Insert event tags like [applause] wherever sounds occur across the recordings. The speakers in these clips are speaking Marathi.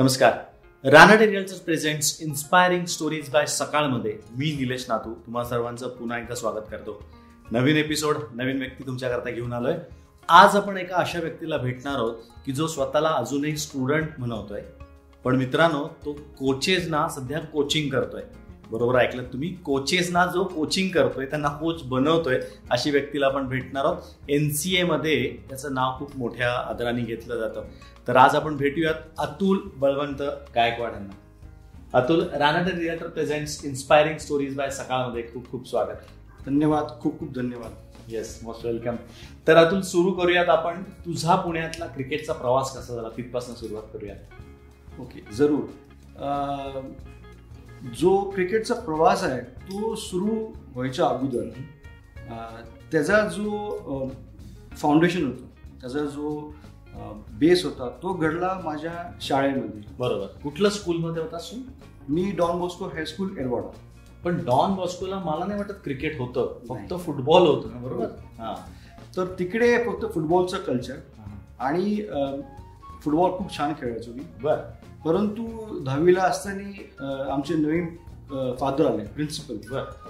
नमस्कार. Ranade realtor presents inspiring stories by सकाळमध्ये. मी निलेश नातू. तुम्हा सर्वांचं पुन्हा एकदा स्वागत करतो. नवीन एपिसोड नवीन व्यक्ती तुमच्याकरता घेऊन आलोय. आज आपण एका अशा व्यक्तीला भेटणार आहोत की जो स्वतःला अजूनही स्टुडंट म्हणवतोय. पण मित्रांनो तो कोचेसना सध्या कोचिंग करतोय. बरोबर ऐकलं तुम्ही? कोचेसना जो कोचिंग करतोय त्यांना कोच बनवतोय अशी व्यक्तीला आपण भेटणार आहोत. एन सी एमध्ये त्याचं नाव खूप मोठ्या आदराने घेतलं जातं. तर आज आपण भेटूयात अतुल बळवंत गायकवाड यांना. Atul Ranade realtor presents inspiring stories by सकाळमध्ये खूप खूप स्वागत. धन्यवाद खूप खूप धन्यवाद. येस मोस्ट वेलकम तर अतुल सुरू करूयात आपण. तुझा पुण्यातला क्रिकेटचा प्रवास कसा झाला? तिथपासून सुरुवात करूयात. ओके जरूर. जो क्रिकेटचा प्रवास आहे तो सुरू व्हायच्या अगोदर त्याचा जो फाउंडेशन होता त्याचा जो बेस होता. तो घडला माझ्या शाळेमध्ये. बरोबर. कुठल्या स्कूलमध्ये होतास तू? मी Don Bosco high school Yerwada पण डॉन बॉस्कोला मला नाही वाटत क्रिकेट होतं. फक्त. फुटबॉल होतं ना बरोबर? हा. तर तिकडे फक्त फुटबॉलचं कल्चर आणि फुटबॉल खूप छान खेळायचो मी. बर. परंतु दहावीला असताना आमचे नवीन फादर आले प्रिन्सिपल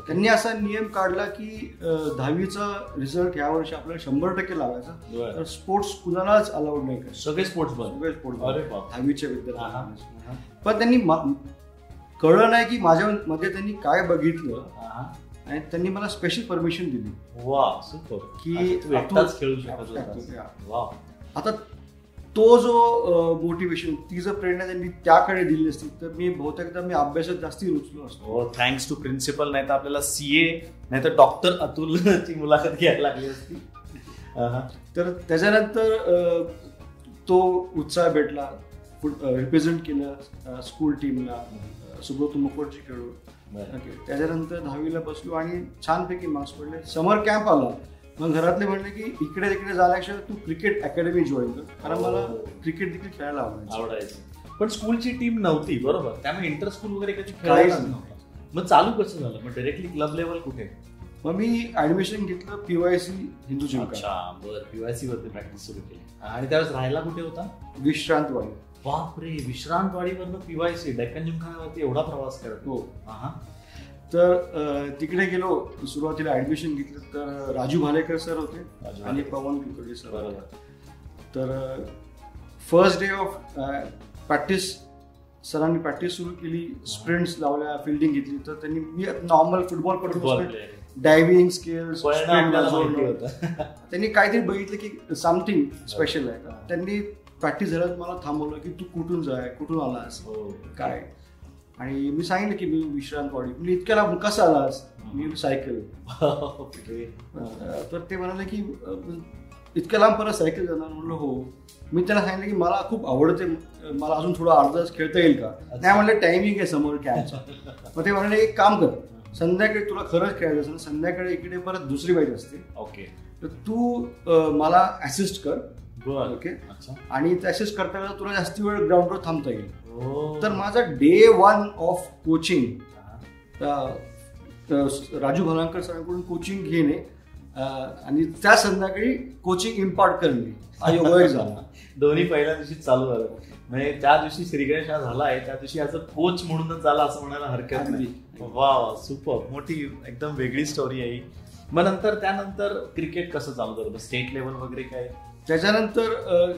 त्यांनी असा नियम काढला की दहावीचा रिझल्ट या वर्षी आपल्याला शंभर टक्के लावायचा. तर स्पोर्ट्स कुणालाच अलाउड नाही का सगळे स्पोर्ट्स सगळे स्पोर्ट्स अरे बाप दहावीच्या विद्यार्थ्यांना पण त्यांनी कळलं नाही की माझ्या मध्ये त्यांनी काय बघितलं. आणि त्यांनी मला स्पेशल परमिशन दिली. वा सुपर की खेळू शकत आता तो जो मोटिवेशन ती जर प्रेरणा त्यांनी त्याकडे दिली असती तर मी बहुतेकदा मी अभ्यासात जास्ती रुचलो असतो. थँक्स टू प्रिन्सिपल नाही तर आपल्याला सीए नाही तर डॉक्टर अतुलची [laughs] मुलाखत घ्यायला लागली असती. [laughs] तर त्याच्यानंतर तो उत्साह भेटला रिप्रेझेंट केलं स्कूल टीमला सुब्रत मुखर्जी खेळू त्याच्यानंतर दहावीला बसलो आणि छानपैकी मार्क्स पडले. समर कॅम्प आला. मग घरातले म्हणले की इकडे तिकडे जाण्यापेक्षा तू क्रिकेट अकॅडमी जॉईन कर. कारण मला हो. क्रिकेट देखील खेळायला आवडायचं. आवडायचं. पण स्कूलची टीम नव्हती बरोबर. त्यामुळे इंटर स्कूल वगैरे कधी खेळायला. नव्हतं. मग चालू कसं झालं? मग डायरेक्टली क्लब लेवल कुठे? मग मी ऍडमिशन घेतलं पीवायसी हिंदू जिमका बर. पीवायसी वरती प्रॅक्टिस सुरू केली. आणि त्यावेळेस राहायला कुठे होता? विश्रांतवाडी. बापरे विश्रांतवाडीवरनं पीवायसी डेक्कन जिमखान्यावरती एवढा प्रवास करत हा. तर तिकडे गेलो सुरुवातीला ऍडमिशन घेतलं तर राजू भालेकर सर होते आणि. पवन कुलकर्णी सर होते. तर फर्स्ट डे ऑफ प्रॅक्टिस सरांनी प्रॅक्टिस सुरू केली स्प्रिंट्स लावल्या फिल्डिंग घेतली तर त्यांनी मी नॉर्मल फुटबॉल करतो डायव्हिंग स्किल्स त्यांनी काहीतरी बघितलं की समथिंग स्पेशल आहे. त्यांनी प्रॅक्टिस झाल्यावर मला थांबवलं की तू कुठून जाय कुठून आलास हो. काय आणि मी सांगितलं की मी विश्रांतवाडी म्हणजे इतक्या लांब कसं आलास? मी सायकल. तर ते म्हणाले की इतक्या लांब परत सायकल जाणार? म्हणलं हो. मी त्याला सांगितलं की मला खूप आवडते. मला अजून थोडा अर्धा खेळता येईल का? नाही म्हणलं टायमिंग आहे समोर कॅम्पचा [laughs] मग ते म्हणाले एक काम कर. संध्याकाळी तुला खरंच खेळायचं असेल संध्याकाळी इकडे परत दुसरी बाईक असते. ओके. तर तू मला असिस्ट कर. ओके? आणि असिस्ट करता तुला जास्ती वेळ ग्राउंडवर थांबता येईल. तर माझा day one of coaching. Raju Bhalankar सरांकडून कोचिंग घेणे आणि त्या संध्याकाळी कोचिंग इम्पार्ट करणे हा योगायोग झाला [laughs] दोन्ही पहिल्या दिवशी चालू झालं म्हणजे त्या दिवशी श्रीगणेश हा झालाय त्या दिवशी आज कोच म्हणूनच झाला असं म्हणायला हरकत नाही. वा सुपर मोठी एकदम वेगळी स्टोरी आहे. मग नंतर त्यानंतर क्रिकेट कसं चालू झालं स्टेट लेवल वगैरे काय त्याच्यानंतर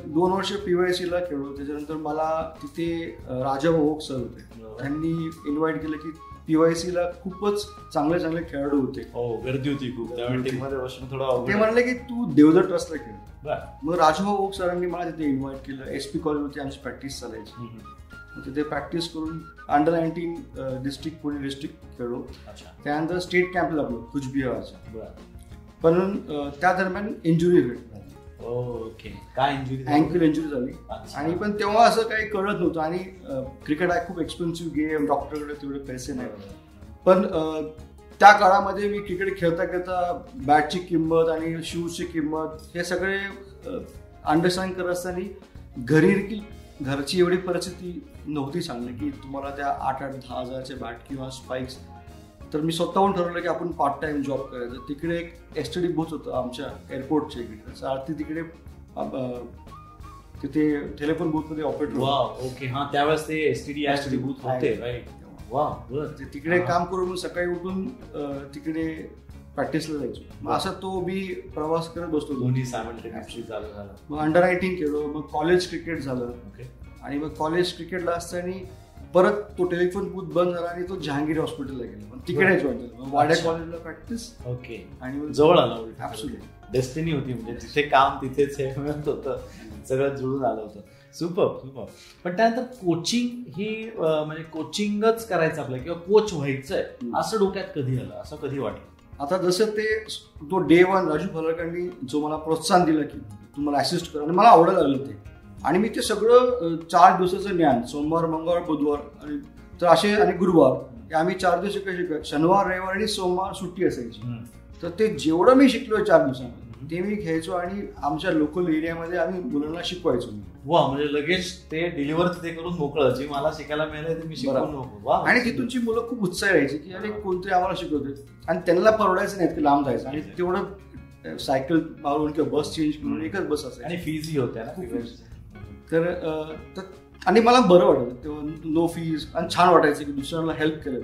दोन वर्ष पीवायसी ला खेळलो. त्याच्यानंतर मला तिथे राजा भाऊ सर होते. त्यांनी इन्व्हाइट केलं की पीवायसी ला खूपच चांगले चांगले खेळाडू होते. हो गर्दी होती खूप. ते म्हणाले की तू देवदर ट्रस्टला खेळ. मग राजभाऊ सरांनी मला तिथे इन्व्हाइट केलं. एस पी कॉलेजवरती आमची प्रॅक्टिस चालायची. तिथे प्रॅक्टिस करून under nineteen district Pune district खेळलो. त्यानंतर स्टेट कॅम्प लागलो कुचबिहारचा. पण त्या दरम्यान इंजुरी झाली. ओके. काय इंजुरी अँकल इंजुरी झाली. आणि पण तेव्हा असं काही कळत नव्हतं. आणि क्रिकेट आहे खूप एक्सपेन्सिव्ह गेम डॉक्टरकडे तेवढे पैसे नाही. पण त्या काळामध्ये मी क्रिकेट खेळता खेळता बॅटची किंमत आणि शूजची किंमत हे सगळे अंडरस्टँड करत असताना घरी देखील घरची एवढी परिस्थिती नव्हती चांगली की तुम्हाला त्या आठ आठ दहा हजारचे बॅट किंवा स्पाइक्स तर मी स्वतःहून ठरवलं की आपण पार्ट टाइम जॉब करायचं. तिकडे एक एस टी डी बूथ होतं आमच्या एअरपोर्टच्या इकडे. आरती तिकडे तिथे टेलिफोन बूथमध्ये ऑपरेटर वा ओके हा त्यावेळेस ते एसटीडी एसटीडी बूथ होते राईट वा बर तिकडे. काम करून सकाळी उठून तिकडे प्रॅक्टिसला जायचो. मग. असं तो मी प्रवास करत बसतो दोन्ही मग अंडर नाईन्टीन केलो मग कॉलेज क्रिकेट झालं. ओके आणि मग कॉलेज क्रिकेटला असताना परत तो टेलिफोन बूथ बंद झाला आणि तो जहांगीर हॉस्पिटलला गेला. तिकडे जॉईन झालं वाड्या. कॉलेजला प्रॅक्टिस ओके. आणि जवळ आला. डेस्टिनी होती म्हणजे तिथे काम तिथेच हे मिळत होतं. सगळं जुळून आलं होतं. सुपर सुपर पण त्यानंतर कोचिंग ही म्हणजे कोचिंगच करायचं आपलं किंवा कोच व्हायचंय हम्म. असं डोक्यात कधी आलं? असं कधी वाटलं? आता जसं ते तो डे वन राजू फलकांनी जो मला प्रोत्साहन दिलं की तुम्हाला असिस्ट करा आणि मला आवडायला लागलं ते. आणि मी ते सगळं चार दिवसाचं ज्ञान सोमवार मंगळवार बुधवार आणि तर असे आणि गुरुवार आम्ही चार दिवस शिकाय शनिवार रविवार आणि सोमवार सुट्टी असायची. तर ते जेवढं मी शिकलोय चार दिवसामध्ये ते मी घ्यायचो आणि आमच्या लोकल एरियामध्ये आम्ही मुलांना शिकवायचो. वा म्हणजे लगेच ते डिलिव्हर तिथे करून मोकळं. जे मला शिकायला मिळालं ते मी वा आणि तिथूनची मुलं खूप उत्साही राहायची की अरे कोणते आम्हाला शिकवते आणि त्यांना परवडायचं नाही की लांब जायचं. आणि तेवढं सायकल मारून किंवा बस चेंज करून एकच बस आणि असायची फीजही होत्या ना. तर आणि मला बरं वाटतं तेव्हा नो फीज आणि छान वाटायचं की दुसऱ्यांना हेल्प केलं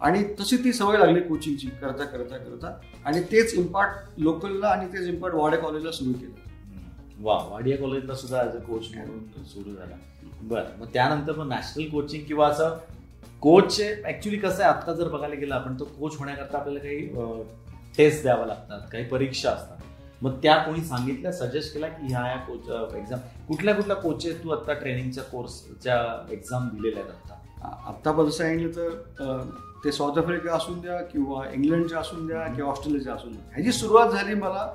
आणि तशी ती सवय लागली कोचिंगची करता करता करता. आणि तेच इम्पॅक्ट लोकलला आणि तेच इम्पॅक्ट वाड्या कॉलेजला सुरू केलं. वा वाडिया कॉलेजला सुद्धा ऍज अ कोच म्हणून सुरू झाला. बरं मग त्यानंतर मग नॅशनल कोचिंग किंवा असं कोच ऍक्च्युली कसं आहे आता जर बघायला गेलं आपण तर कोच होण्याकरता आपल्याला काही टेस्ट द्यावं लागतात काही परीक्षा असतात. मग त्या कोणी सांगितल्या सजेस्ट केला की ह्या ह्या कोच एक्झाम कुठल्या कुठल्या कोचेस तू आता ट्रेनिंगच्या कोर्सच्या एक्झाम दिलेल्या आहेत आता? आत्तापर्यंत सांगितलं तर अं, ते साऊथ आफ्रिका असून द्या किंवा इंग्लंडचे असून द्या किंवा ऑस्ट्रेलियाचे असून द्या. ह्याची सुरुवात झाली मला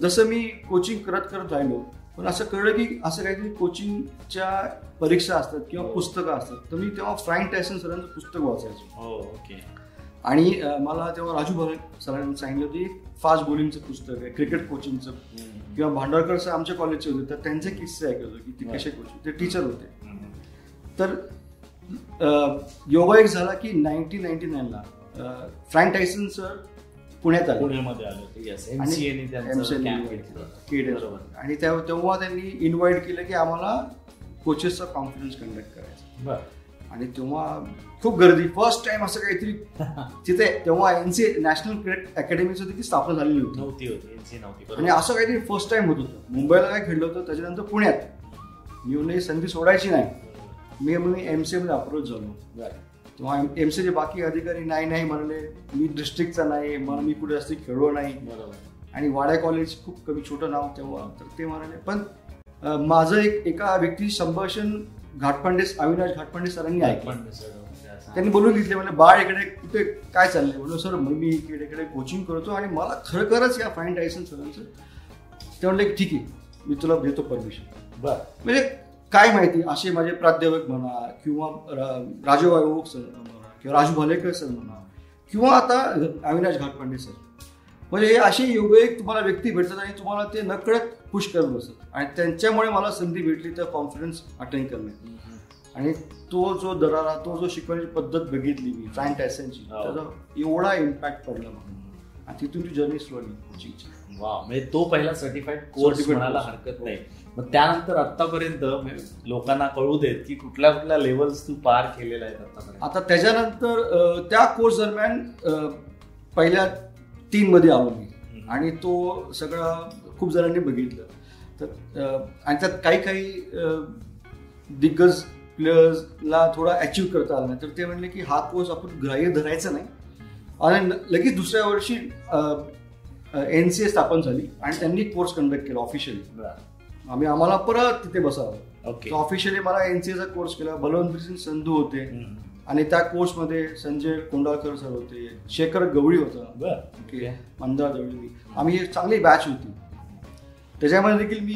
जसं मी कोचिंग करत करत राहिलो पण असं कळलं की असं काहीतरी कोचिंगच्या परीक्षा असतात किंवा पुस्तकं असतात. तर मी तेव्हा फ्रँक टायसन सरांचं पुस्तक वाचायचो. हो ओके आणि मला तेव्हा राजू भरत सरांनी सांगितलं होती फास्ट बॉलिंगचं पुस्तक आहे क्रिकेट कोचिंगचं किंवा भांडारकर सर आमच्या कॉलेजचे होते तर त्यांचे किस्से ऐकत होते की ते कसे कोचिंग ते टीचर होते. तर योगायोग झाला की नाईन्टीन नाईन्टी नाईनला फ्रँक टायसन सर पुण्यात आले. पुण्यामध्ये आले येस आणि तेव्हा तेव्हा त्यांनी इन्व्हाइट केलं की आम्हाला कोचेसचा कॉन्फरन्स कंडक्ट करायचा. बरं. आणि तेव्हा खूप गर्दी. फर्स्ट टाइम असं काहीतरी [laughs] तिथे तेव्हा एनसी नॅशनल क्रिकेट अकॅडमीची ती स्थापना झालेली होती. नव्हती होती एनसी नव्हती आणि असं काहीतरी फर्स्ट टाइम होत होतं. मुंबईला काय खेळलं होतं त्याच्यानंतर पुण्यात. मी संधी सोडायची नाही. मी म्हणून एम सी मध्ये अप्रोच झालो. तेव्हा एम चे बाकी अधिकारी नाही नाही म्हणले. मी डिस्ट्रिक्टचा नाही मला मी कुठे जास्त खेळलो नाही. आणि वाड्या कॉलेज खूप कमी छोटं नाव तेव्हा. तर ते म्हणाले पण माझं एक एका व्यक्ती संभाषण घाटपांडे अविनाश घाटपांडे सरांनी ऐकलं. म्हणजे. त्यांनी बोलून घेतले म्हणजे बाळ इकडे कुठे काय चाललंय? म्हणून सर मग मी इकडे इकडे कोचिंग करतो आणि मला खरोखरच या फाईन टायसन सरांचं ते म्हणले की ठीक आहे मी तुला देतो परमिशन बरं. म्हणजे काय माहिती असे माझे प्राध्यापक म्हणा किंवा राजू वायोग सर म्हणा किंवा राजू भालेकर सर म्हणा किंवा आता अविनाश घाटपांडे सर. म्हणजे हे असे योगयोग तुम्हाला व्यक्ती भेटतात आणि तुम्हाला ते नकळत पुश करत बसतात. आणि त्यांच्यामुळे मला संधी भेटली तर कॉन्फरन्स अटेंड करण्याची आणि तो जो दरारा तो जो शिकवण्याची पद्धत बघितली मी फ्रँक टॅसनची हो. त्याचा एवढा इम्पॅक्ट पडला मला. आणि तिथून ती जर्नी सुरू कोचिंगची वा म्हणजे तो पहिला सर्टिफाईड कोर्स म्हणायला. हरकत नाही. मग त्यानंतर आतापर्यंत म्हणजे लोकांना कळू देत की कुठल्या कुठल्या लेवल्स तू पार केलेल्या आहेत आता त्याच्यानंतर त्या कोर्स दरम्यान पहिल्या तीन मध्ये आलो मी. आणि तो सगळा खूप जणांनी बघितलं. तर आणि त्यात काही काही दिग्गज प्लेयर्सला थोडा अचीव करता आला नाही. तर ते म्हणले की हा कोर्स आपण ग्राह्य धरायचा नाही. आणि लगेच दुसऱ्या वर्षी एन सी ए स्थापन झाली आणि त्यांनी कोर्स कंडक्ट केला ऑफिशियली. आम्ही आम्हाला परत तिथे बसावं. ओके. ऑफिशियली मला एनसीएचा कोर्स केला. बलवंत सिंग संधू होते. आणि त्या कोर्समध्ये संजय कोंडाळकर सर होते शेखर गवळी होता. ओके. मंदार गवळी. आम्ही चांगली बॅच होती. त्याच्यामध्ये देखील मी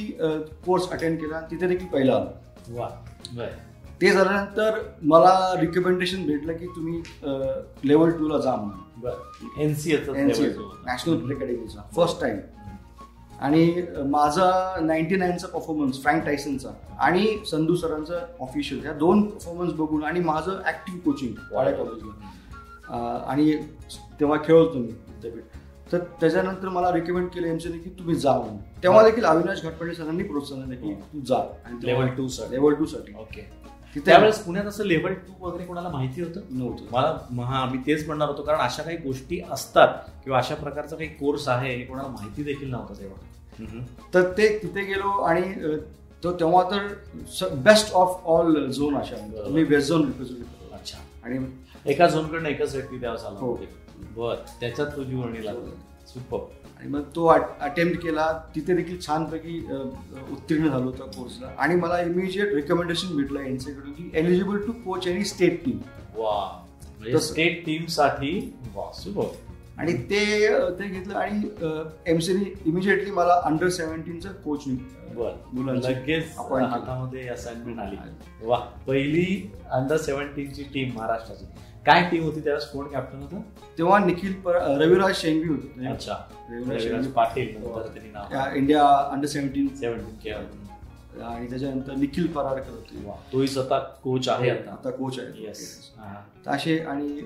कोर्स अटेंड केला आणि तिथे देखील पहिला आलो. ते झाल्यानंतर मला रिकमेंडेशन भेटलं की तुम्ही लेवल टू ला जा म्हणून. बरं. एनसीएचा नॅशनल क्रिकेट फर्स्ट टाइम आणि माझा नाईन्टी नाईनचा परफॉर्मन्स फ्रँक टायसनचा आणि संधू सरांचा ऑफिशियल ह्या दोन परफॉर्मन्स बघून आणि माझं ऍक्टिव्ह कोचिंग वाड्या कॉलेजला आणि तेव्हा खेळत होतो मी विद्यापीठ तर त्याच्यानंतर मला रिकमेंड केलं एमसीने की तुम्ही जा म्हणून. तेव्हा देखील अविनाश घाटपडे सरांनी प्रोत्साहन दिलं की तू जा. आणि लेवल टू साठी. लेवल टू साठी. ओके त्यावेळेस पुण्यात असं लेवल टू वगैरे कोणाला माहिती होतं? नव्हतं. मला हा मी तेच म्हणणार होतो कारण अशा काही गोष्टी असतात किंवा अशा प्रकारचा काही कोर्स आहे हे कोणाला माहिती देखील नव्हतं तेव्हा. तर ते तिथे गेलो आणि तो तेव्हा तर बेस्ट ऑफ ऑल झोन अशा. मी बेस्ट झोन रिप्रेझेंट अच्छा. आणि एका झोनकडनं एकच व्यक्ती त्यावेळेस आला. हो. बर. त्याच्यात तुझी वर्णी लागली. सुपर आणि मग तो अटेम्प्ट केला. तिथे देखील छानपैकी उत्तीर्ण झालो त्या कोर्सला आणि मला इमिजिएट रिकमेंडेशन भेटलं यांचे कडून की eligible to coach any state team वा. म्हणजे. स्टेट टीमसाठी आणि ते ते घेतलं आणि एमसीने इमिजिएटली मला अंडर सेव्हन्टीनचं कोच लगेच. हातामध्ये असाइनमेंट आली. वा. पहिली अंडर सेव्हन्टीनची टीम महाराष्ट्राची. काय टीम होती त्यावेळेस? कोण कॅप्टन होतं? तेव्हा निखिल पर रविराज शेंगवी होते. अच्छा. Raviraj Patil India under seventeen seventeen केलं आणि त्याच्यानंतर निखिल परारकर होते. तोही स्वतः कोच आहे आता. आता कोच आहे. असे आणि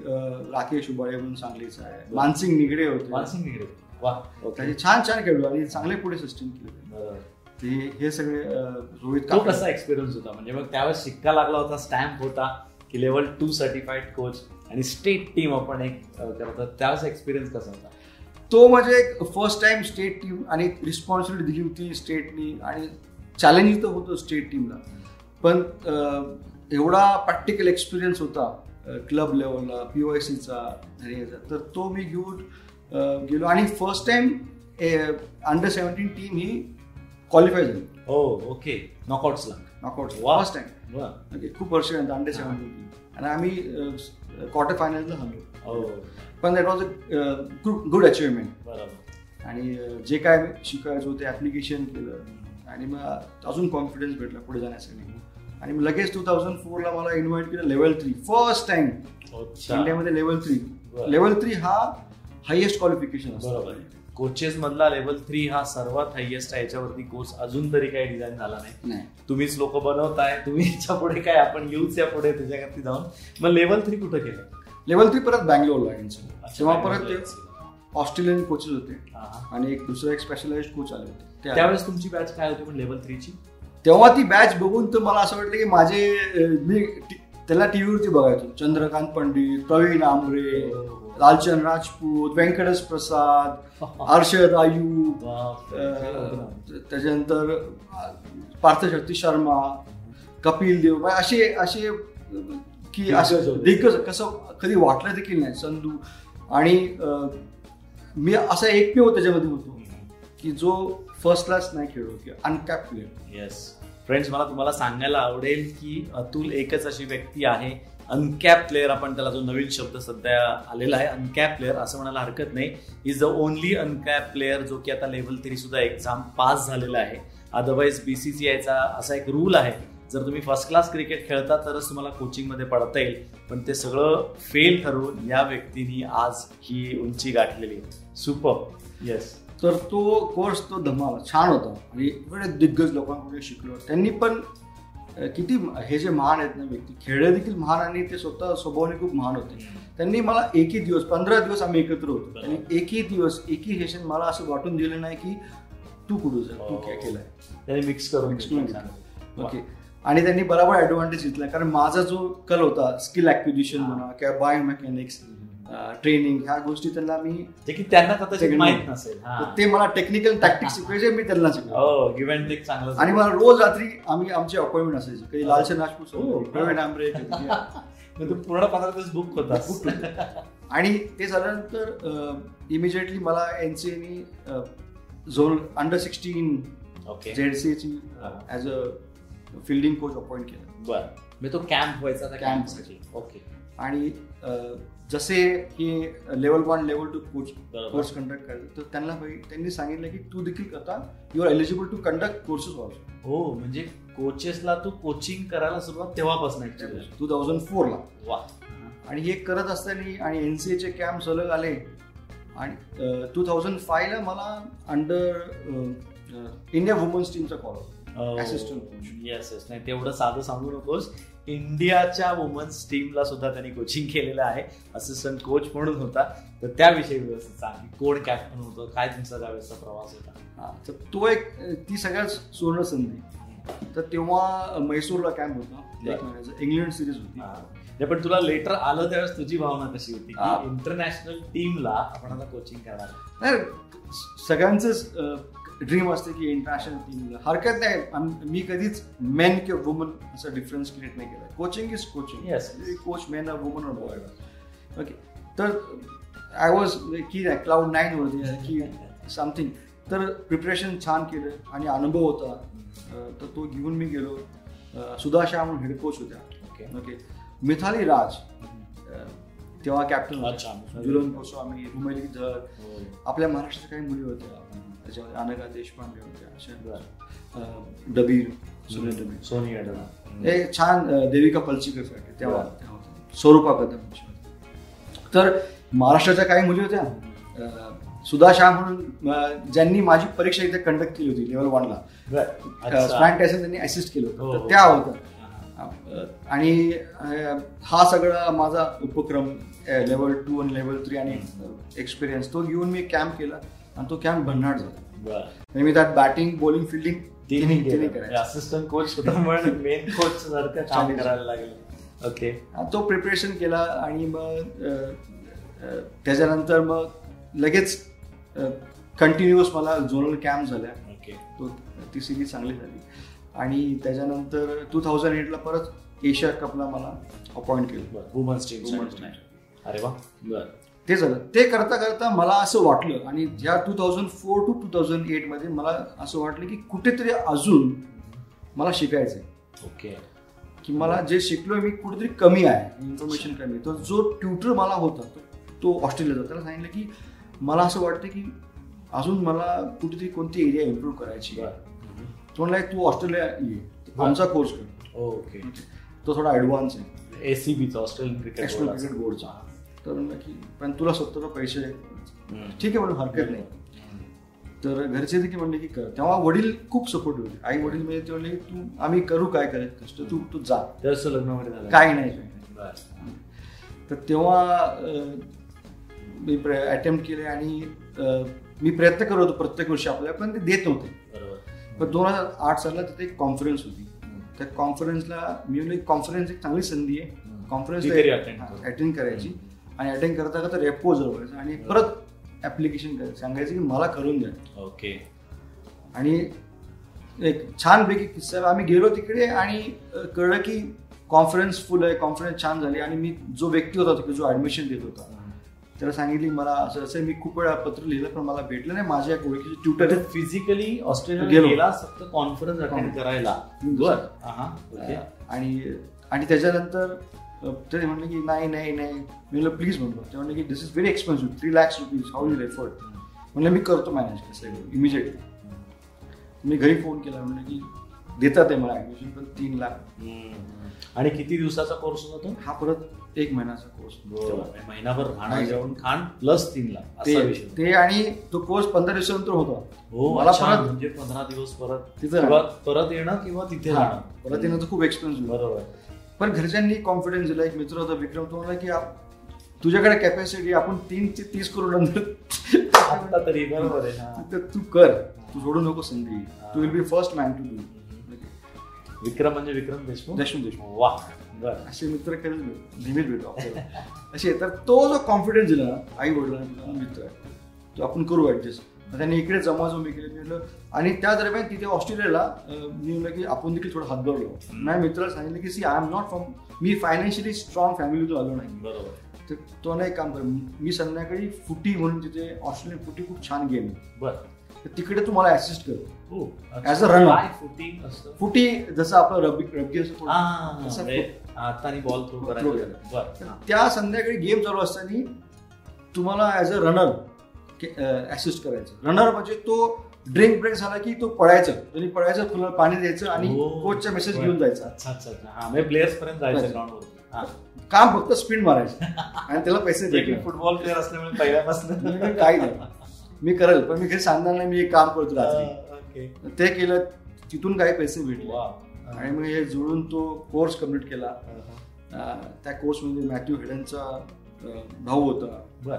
राकेश उबाळे म्हणून सांगलीचा आहे. मानसिंग निगडे होते. मानसिंग निगडे. वा. त्याचे छान छान खेळलो आणि चांगले पुढे सस्टेन केले. ते हे सगळे रोहित. कसा एक्सपिरियन्स होता? म्हणजे मग त्यावेळेस शिक्का लागला होता स्टॅम्प होता? की लेवल टू सर्टिफाईड कोच आणि स्टेट टीम आपण एक अ, करतो त्यावेळेस एक्सपिरियन्स कसा होता? तो म्हणजे फर्स्ट टाइम स्टेट टीम आणि रिस्पॉन्सिबिलिटी दिली होती स्टेटनी आणि चॅलेंज तर होतं स्टेट टीमला पण एवढा प्रॅक्टिकल एक्सपिरियन्स होता क्लब लेवलला पी वाय सीचा आणि याचा. तर तो मी घेऊन गेलो आणि first time under seventeen team ही क्वालिफाय झाली. हो ओके नॉकआउट्सला नॉकआउट. फर्स्ट टाइम ओके खूप वर्षानंतर अंडर सेव्हन्टीन आणि आम्ही क्वार्टर फायनलला हरलो पण that was a good achievement बरोबर. आणि जे काय शिकायचं होते ऍप्लिकेशन केलं. आणि मग अजून कॉन्फिडन्स भेटला पुढे जाण्यासाठी. आणि मग लगेच टू थाउजंड फोरला मला इन्व्हाइट केलं लेवल थ्री फर्स्ट टाइम इंडियामध्ये लेवल थ्री. लेवल थ्री हा हायएस्ट क्वालिफिकेशन बरोबर. असतं कोचेस मधला लेवल थ्री हा सर्वात हायएस्ट आहे याच्यावरती कोर्स अजून तरी काही डिझाईन झाला नाही. तुम्हीच लोक बनवताय तुम्ही याच्यापुढे काय आपण येऊच या पुढे त्याच्यावरती जाऊन. मग लेवल थ्री कुठं केलं? लेवल थ्री परत बँगलोरला यांचं तेव्हा परत. ऑस्ट्रेलियन कोचेस होते. हा, हा. आणि एक दुसरं एक स्पेशलाइज कोच आले होते. त्यावेळेस तुमची बॅच काय होती पण लेवल थ्रीची तेव्हा ती बॅच बघून तर मला असं वाटलं की माझे मी त्याला टीव्हीवरती बघायचो. चंद्रकांत पंडित प्रवीण आमरे लालचंद राजपूत व्यंकटेश प्रसाद हर्षद आयूब अ, त्याच्यानंतर पार्थशक्ती शर्मा कपिल देव म्हणजे असे असे की असं. दिग्गज कसं कधी वाटलं देखील नाही संधू आणि मी असा एकमेव त्याच्यामध्ये होतो की जो फर्स्ट क्लास नाही खेळलो की अनकॅप प्लेअर येस फ्रेंड्स मला तुम्हाला सांगायला आवडेल की अतुल एकच अशी व्यक्ती आहे अनकॅप प्लेअर आपण त्याला जो नवीन शब्द सध्या आलेला आहे अनकॅप प्लेअर असं म्हणायला हरकत नाही. Is the only uncapped player जो की आता लेवल थ्री सुद्धा एक्झाम पास झालेला आहे. अदरवाईज बी सी जी आयचा असा एक रूल आहे. जर तुम्ही फर्स्ट क्लास क्रिकेट खेळता तरच तुम्हाला कोचिंगमध्ये पडता येईल. पण ते सगळं फेल ठरवून या व्यक्तीने आज ही उंची गाठलेली सुपर येस तर तो कोर्स तो धमाल छान होता. आणि एवढे दिग्गज लोकांकडे शिकलो. त्यांनी पण किती हे जे महान आहेत ना व्यक्ती खेळ देखील महान आणि ते स्वतः स्वभावाने खूप महान होते. त्यांनी मला एकही दिवस पंधरा दिवस आम्ही एकत्र होतो. आणि एकही दिवस एकही सेशन मला असं वाटून दिलं नाही की तू कुठं जा तू. काय केलंय त्याने मिक्स करून Mix करून. ओके आणि त्यांनी बरोबर ऍडव्हान्टेज घेतला कारण माझा जो कल होता स्किल ऍक्विजिशन म्हणा किंवा बायो मेकॅनिक्स ट्रेनिंग ह्या गोष्टी त्यांना मी जे की त्यांना कदाचित माहीत नसेल ते मला टेक्निकल टॅक्टिक्स [laughs] शिकवायचे मी त्यांना शिकलो हो आणि मला रोज रात्री आम्ही आमची अपॉइंटमेंट असायची. कधी लालचंद राजपूत प्रवीण आंबरे पूर्ण पंधरा दिवस बुक होता आणि ते झाल्यानंतर इमिजिएटली मला एनसीएनी झोन अंडर सिक्स्टीन हा. As a fielding coach appoint केलं. बर. मी तो कॅम्प व्हायचा कॅम्पसाठी ओके आणि जसे हे level one level two coach. Course conduct करायचं तर त्यांना त्यांनी सांगितलं की तू देखील आता you are eligible to conduct courses also हो म्हणजे कोचेसला तू कोचिंग करायला सुरुवात तेव्हापासून. टू थाउजंड फोरला वा. आणि हे करत असताना आणि एन सी एचे कॅम्प सलग आले. आणि टू थाउजंड फायला मला अंडर इंडिया वुमन्स टीमचा कॉल येस नाही तेवढं साधं सांगू नकोस. इंडियाच्या वुमन्स टीमला सुद्धा त्यांनी कोचिंग केलेलं आहे. असिस्टंट कोच म्हणून होता. तर त्याविषयी व्यवस्थित सांग. कोण कॅप्टन होतं? काय तुमचा त्यावेळेसचा प्रवास होता? तर तो एक ती सगळ्यात सुवर्ण संधी. तर तेव्हा म्हैसूरला कॅम्प होता. एक बरं. महिन्याचा इंग्लंड सिरीज होती पण तुला लेटर आलं त्यावेळेस तुझी भावना कशी होती? इंटरनॅशनल टीमला आपण आता कोचिंग करणार नाही सगळ्यांचंच ड्रीम असते की इंटरनॅशनल टीमला हरकत नाही. मी कधीच मेन किंवा वुमन असा डिफरन्स क्रिएट नाही केला. Coaching is coaching. Coach men women और बॉय ओके तर आय वॉज की नाही क्लाउड नाईन होती की समथिंग तर प्रिपरेशन छान केलं आणि अनुभव होता. तर तो घेऊन मी गेलो. सुधा शाह म्हणून हेड कोच होत्या. Okay okay Mithali Raj. तेव्हा कॅप्टन. जुलन गोस्वामी रुमेली धर हो. आपल्या महाराष्ट्राच्या काही मुली होत्या. त्याच्यामध्ये अनघा देशपांडे होत्या अशा डबीर सुनील डबीर सोनी अडला हे छान देविका पलचिकरसाठी तेव्हा. स्वरूपा कदम. तर महाराष्ट्राच्या काही मुली होत्या. सुधा शाह म्हणून ज्यांनी माझी परीक्षा इथे कंडक्ट केली होती लेवल वनला त्यांनी असिस्ट केलं हो, होतं. हो. तर त्या होत्या. हा. आणि हा सगळा माझा उपक्रम लेवल टू आणि लेवल थ्री आणि एक्सपिरियन्स तो घेऊन मी कॅम्प केला आणि तो कॅम्प भन्नाट झाला. मी त्यात batting bowling fielding assistant coach होता मेन कोच सारखं काम. करायला लागलं. ओके तो प्रिपरेशन केला आणि मग त्याच्यानंतर मग लगेच कंटिन्युअस मला झोनल कॅम्प झाल्या. ओके तो ती सिरीज चांगली झाली. आणि त्याच्यानंतर टू थाउजंड एटला परत एशिया कपला मला अपॉइंट केलं. Women's team. अरे वा. बर. ते झालं. ते करता करता मला असं वाटलं आणि ह्या two thousand four to two thousand एटमध्ये मला असं वाटलं की कुठेतरी अजून मला शिकायचं आहे ओके. की मला जे शिकलोय मी कुठेतरी कमी आहे इन्फॉर्मेशन कमी आहे. तर जो ट्युटर मला होता तो- तो ऑस्ट्रेलियाचा त्याला सांगितलं की मला असं वाटतं की अजून मला कुठेतरी कोणती एरिया इम्प्रूव्ह करायची आहे. तो म्हणला तू ऑस्ट्रेलिया ये. आमचा कोर्स कर. ओके. तो थोडा ऍडव्हान्स आहे. एसीबीचा ऑस्ट्रेलियन क्रिकेट क्रिकेट बोर्डचा तर म्हणलं की पण तुला स्वतःला पैसे ठीक आहे म्हणून हरकत नाही. तर घरचे देखील म्हणले की कर. तेव्हा वडील खूप सपोर्ट होते. आई वडील म्हणजे ते म्हणले की तू आम्ही करू काय करायचं कष्ट? तू तू जा. त्याचं लग्नामध्ये काय नाही. काय. तर तेव्हा मी अटेम्प्ट केले आणि मी प्रयत्न करत होतो प्रत्येक वर्षी आपल्याला पण ते देत नव्हते. पण दोन हजार आठ सालला तिथे एक कॉन्फरन्स होती. त्या कॉन्फरन्सला मी म्हणलं कॉन्फरन्स एक चांगली संधी आहे. कॉन्फरन्स अटेंड करायची. आणि अटेंड करता करता रेपो जवळायचं आणि परत ऍप्लिकेशन करायचं सांगायचं की मला करून द्या. ओके. आणि एक छानपैकी किस्सा. आम्ही गेलो तिकडे आणि कळलं की कॉन्फरन्स फुल आहे. कॉन्फरन्स छान झाली. आणि मी जो व्यक्ती होता तिकडे जो ऍडमिशन देत होता. त्याला सांगितली मला असं असं. मी खूप वेळा पत्र लिहिलं पण मला भेटलं नाही. माझ्या एक ओळखीचे ट्युटर फिजिकली ऑस्ट्रेलिया फक्त कॉन्फरन्स अटेंड करायला. बर. हा ओके. आणि आणि त्याच्यानंतर ते म्हणले की नाही नाही नाही. मी म्हणलं प्लीज म्हणलो. ते म्हणले की this is very expensive three lakhs rupees how you effort म्हणलं मी करतो मॅनेज कसं इमिजिएटली मी घरी फोन केला. म्हणलं की देतात आहे मला ऍडमिशन पण तीन लाख. आणि किती दिवसाचा कोर्स होता तो? हा परत एक महिन्याचा कोर्स बरोबर महिनाभर राहणं जेवण खाण प्लस तीन लाख. ते आणि तो कोर्स पंधरा दिवसानंतर होता. हो मला परत म्हणजे पंधरा दिवस परत तिथं परत येणं किंवा तिथे राहणं. परत येणं तर खूप एक्सपेन्सिव्ह बरोबर. पण घरच्यांनी कॉन्फिडन्स दिला. एक मित्र होता विक्रम तो म्हणला की तुझ्याकडे कॅपॅसिटी आपण तीन ते तीस करोड नंतर तरी बरोबर आहे तू कर. तू सोडू नको संधी. तू will be first man to do Vikram म्हणजे विक्रम देशमुख? देशमुख देशमुख. वा बर. असे मित्र खरंच भेट- नेहमीच भेटू आपल्याला असे तर तो जो कॉन्फिडन्स दिला ना, आई वडिलांना मित्र आहे तो आपण करू ऍडजस्ट त्यांनी इकडे जमाजमी केली मी म्हणलं आणि त्या दरम्यान तिथे ऑस्ट्रेलियाला मी म्हणलं की आपण देखील थोडं हातभार लावू. माझ्या मित्राला सांगितलं की see I am not from me financially strong फॅमिलीतून आलो नाही. बरोबर. तर तो नाही काम कर मी संध्याकाळी फुटी म्हणून तिथे ऑस्ट्रेलियन फुटी खूप छान गेम बर. तिकडे तू मला असिस्ट कर हो As a runner. काय footing असतं. फुटी जसं आपलं रब्बी रब्बी असं हा, म्हणजे बॉल थ्रो हा. त्या संध्याकाळी गेम चालू असताना तुम्हाला ऍज अ रनर असिस्ट करायचं. रनर म्हणजे तो ड्रिंक ब्रेक झाला की तो पळायचं. त्यांनी पळायचं फुलं पाणी द्यायचं आणि हो. कोचचा मेसेज बर. घेऊन जायचा. हा म्हणजे प्लेयर्स पर्यंत जायचं. ग्राउंडवर हा. काम फक्त स्पिन मारायचं. [laughs] आणि त्याला पैसे द्यायचे फुटबॉल प्लेअर असल्यामुळे पहिल्यापासून. काही नाही. मी करेल पण मी काही सांगणार नाही मी एक काम करतो रात्री. ते केलं तिथून काही पैसे भेटले. आणि मग हे जुळून तो कोर्स कंप्लीट केला. त्या कोर्समध्ये मॅथ्यू हेडनचा भाऊ होता. बर.